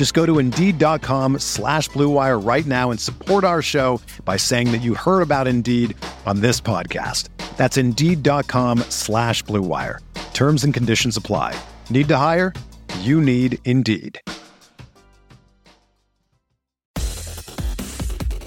Just go to Indeed.com slash BlueWire right now and support our show by saying that you heard about Indeed on this podcast. That's Indeed.com slash BlueWire. Terms and conditions apply. Need to hire? You need Indeed.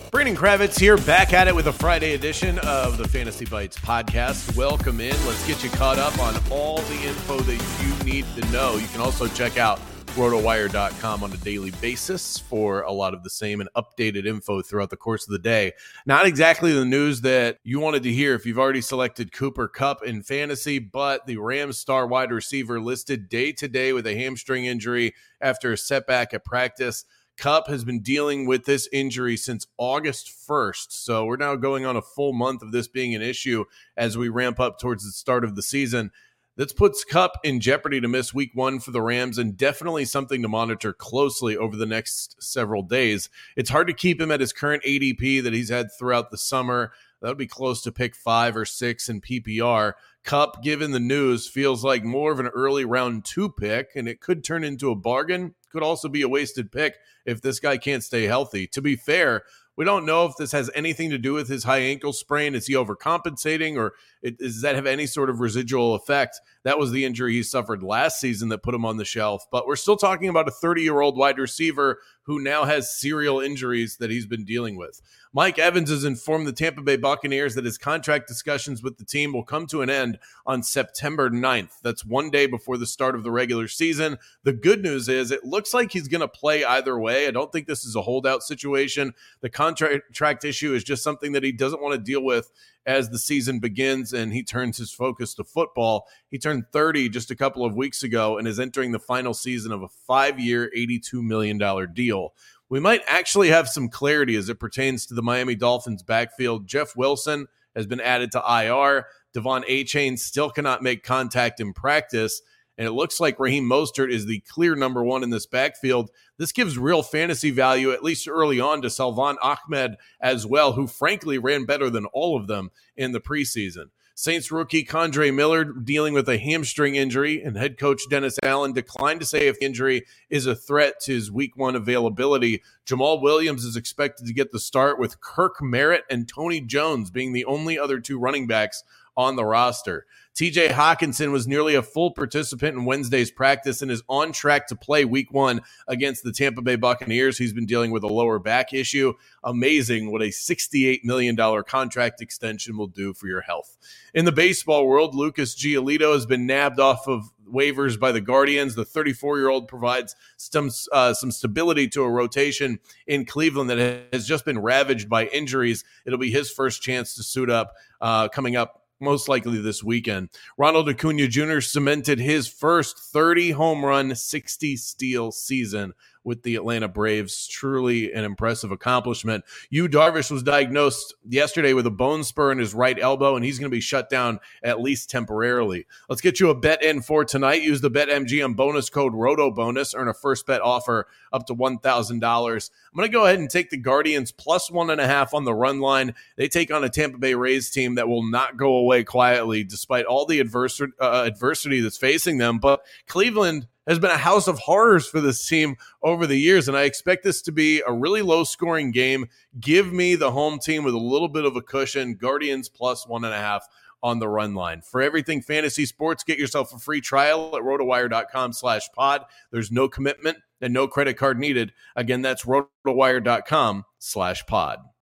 Brandon Kravitz here, back at it with a Friday edition of the Fantasy Bites podcast. Welcome in. Let's get you caught up on all the info that you need to know. You can also check out rotowire.com on a daily basis for a lot of the same and updated info throughout the course of the day. Not exactly the news that you wanted to hear if you've already selected Cooper Kupp in fantasy, but the Rams star wide receiver listed day to day with a hamstring injury after a setback at practice. Kupp has been dealing with this injury since August 1st. So we're now going on a full month of this being an issue as we ramp up towards the start of the season. This puts Kupp in jeopardy to miss week one for the Rams and definitely something to monitor closely over the next several days. It's hard to keep him at his current ADP that he's had throughout the summer. That would be close to pick five or six in PPR. Kupp, given the news, feels like more of an early round two pick, and it could turn into a bargain. Could also be a wasted pick if this guy can't stay healthy. To be fair, we don't know if this has anything to do with his high ankle sprain. Is he overcompensating or it, does that have any sort of residual effect? That was the injury he suffered last season that put him on the shelf. But we're still talking about a 30 year old wide receiver who now has serial injuries that he's been dealing with. Mike Evans has informed the Tampa Bay Buccaneers that his contract discussions with the team will come to an end on September 9th. That's one day before the start of the regular season. The good news is it looks like he's going to play either way. I don't think this is a holdout situation. The contract issue is just something that he doesn't want to deal with as the season begins and he turns his focus to football. He turned 30 just a couple of weeks ago and is entering the final season of a five year, $82 million deal we might actually have some clarity as it pertains to the Miami Dolphins backfield. Jeff Wilson has been added to IR. De'Von Achane still cannot make contact in practice. And it looks like Raheem Mostert is the clear number one in this backfield. This gives real fantasy value, at least early on, to Salvon Ahmed as well, who frankly ran better than all of them in the preseason. Saints rookie Kendre Miller dealing with a hamstring injury, and head coach Dennis Allen declined to say if the injury is a threat to his week one availability. Jamaal Williams is expected to get the start, with Kirk Merritt and Tony Jones being the only other two running backs on the roster. TJ Hockenson was nearly a full participant in Wednesday's practice and is on track to play week one against the Tampa Bay Buccaneers. He's been dealing with a lower back issue. Amazing what a $68 million contract extension will do for your health. In the baseball world, Lucas Giolito has been nabbed off of waivers by the Guardians. The 34 year old provides some uh, some stability to a rotation in Cleveland that has just been ravaged by injuries. It'll be his first chance to suit up uh, coming up most likely this weekend. Ronald Acuna Jr. cemented his first 30 home run, 60 steal season with the Atlanta Braves. Truly an impressive accomplishment. Yu Darvish was diagnosed yesterday with a bone spur in his right elbow, and he's going to be shut down at least temporarily. Let's get you a bet in for tonight. Use the BetMGM bonus code ROTOBONUS. Earn a first bet offer up to $1,000. I'm going to go ahead and take the Guardians plus one and a half on the run line. They take on a Tampa Bay Rays team that will not go away quietly despite all the uh, adversity that's facing them. But Cleveland has been a house of horrors for this team over the years. And I expect this to be a really low scoring game. Give me the home team with a little bit of a cushion. Guardians plus one and a half on the run line. For everything fantasy sports, get yourself a free trial at rotowire.com slash pod. There's no commitment and no credit card needed. Again, that's rotowire.com slash pod.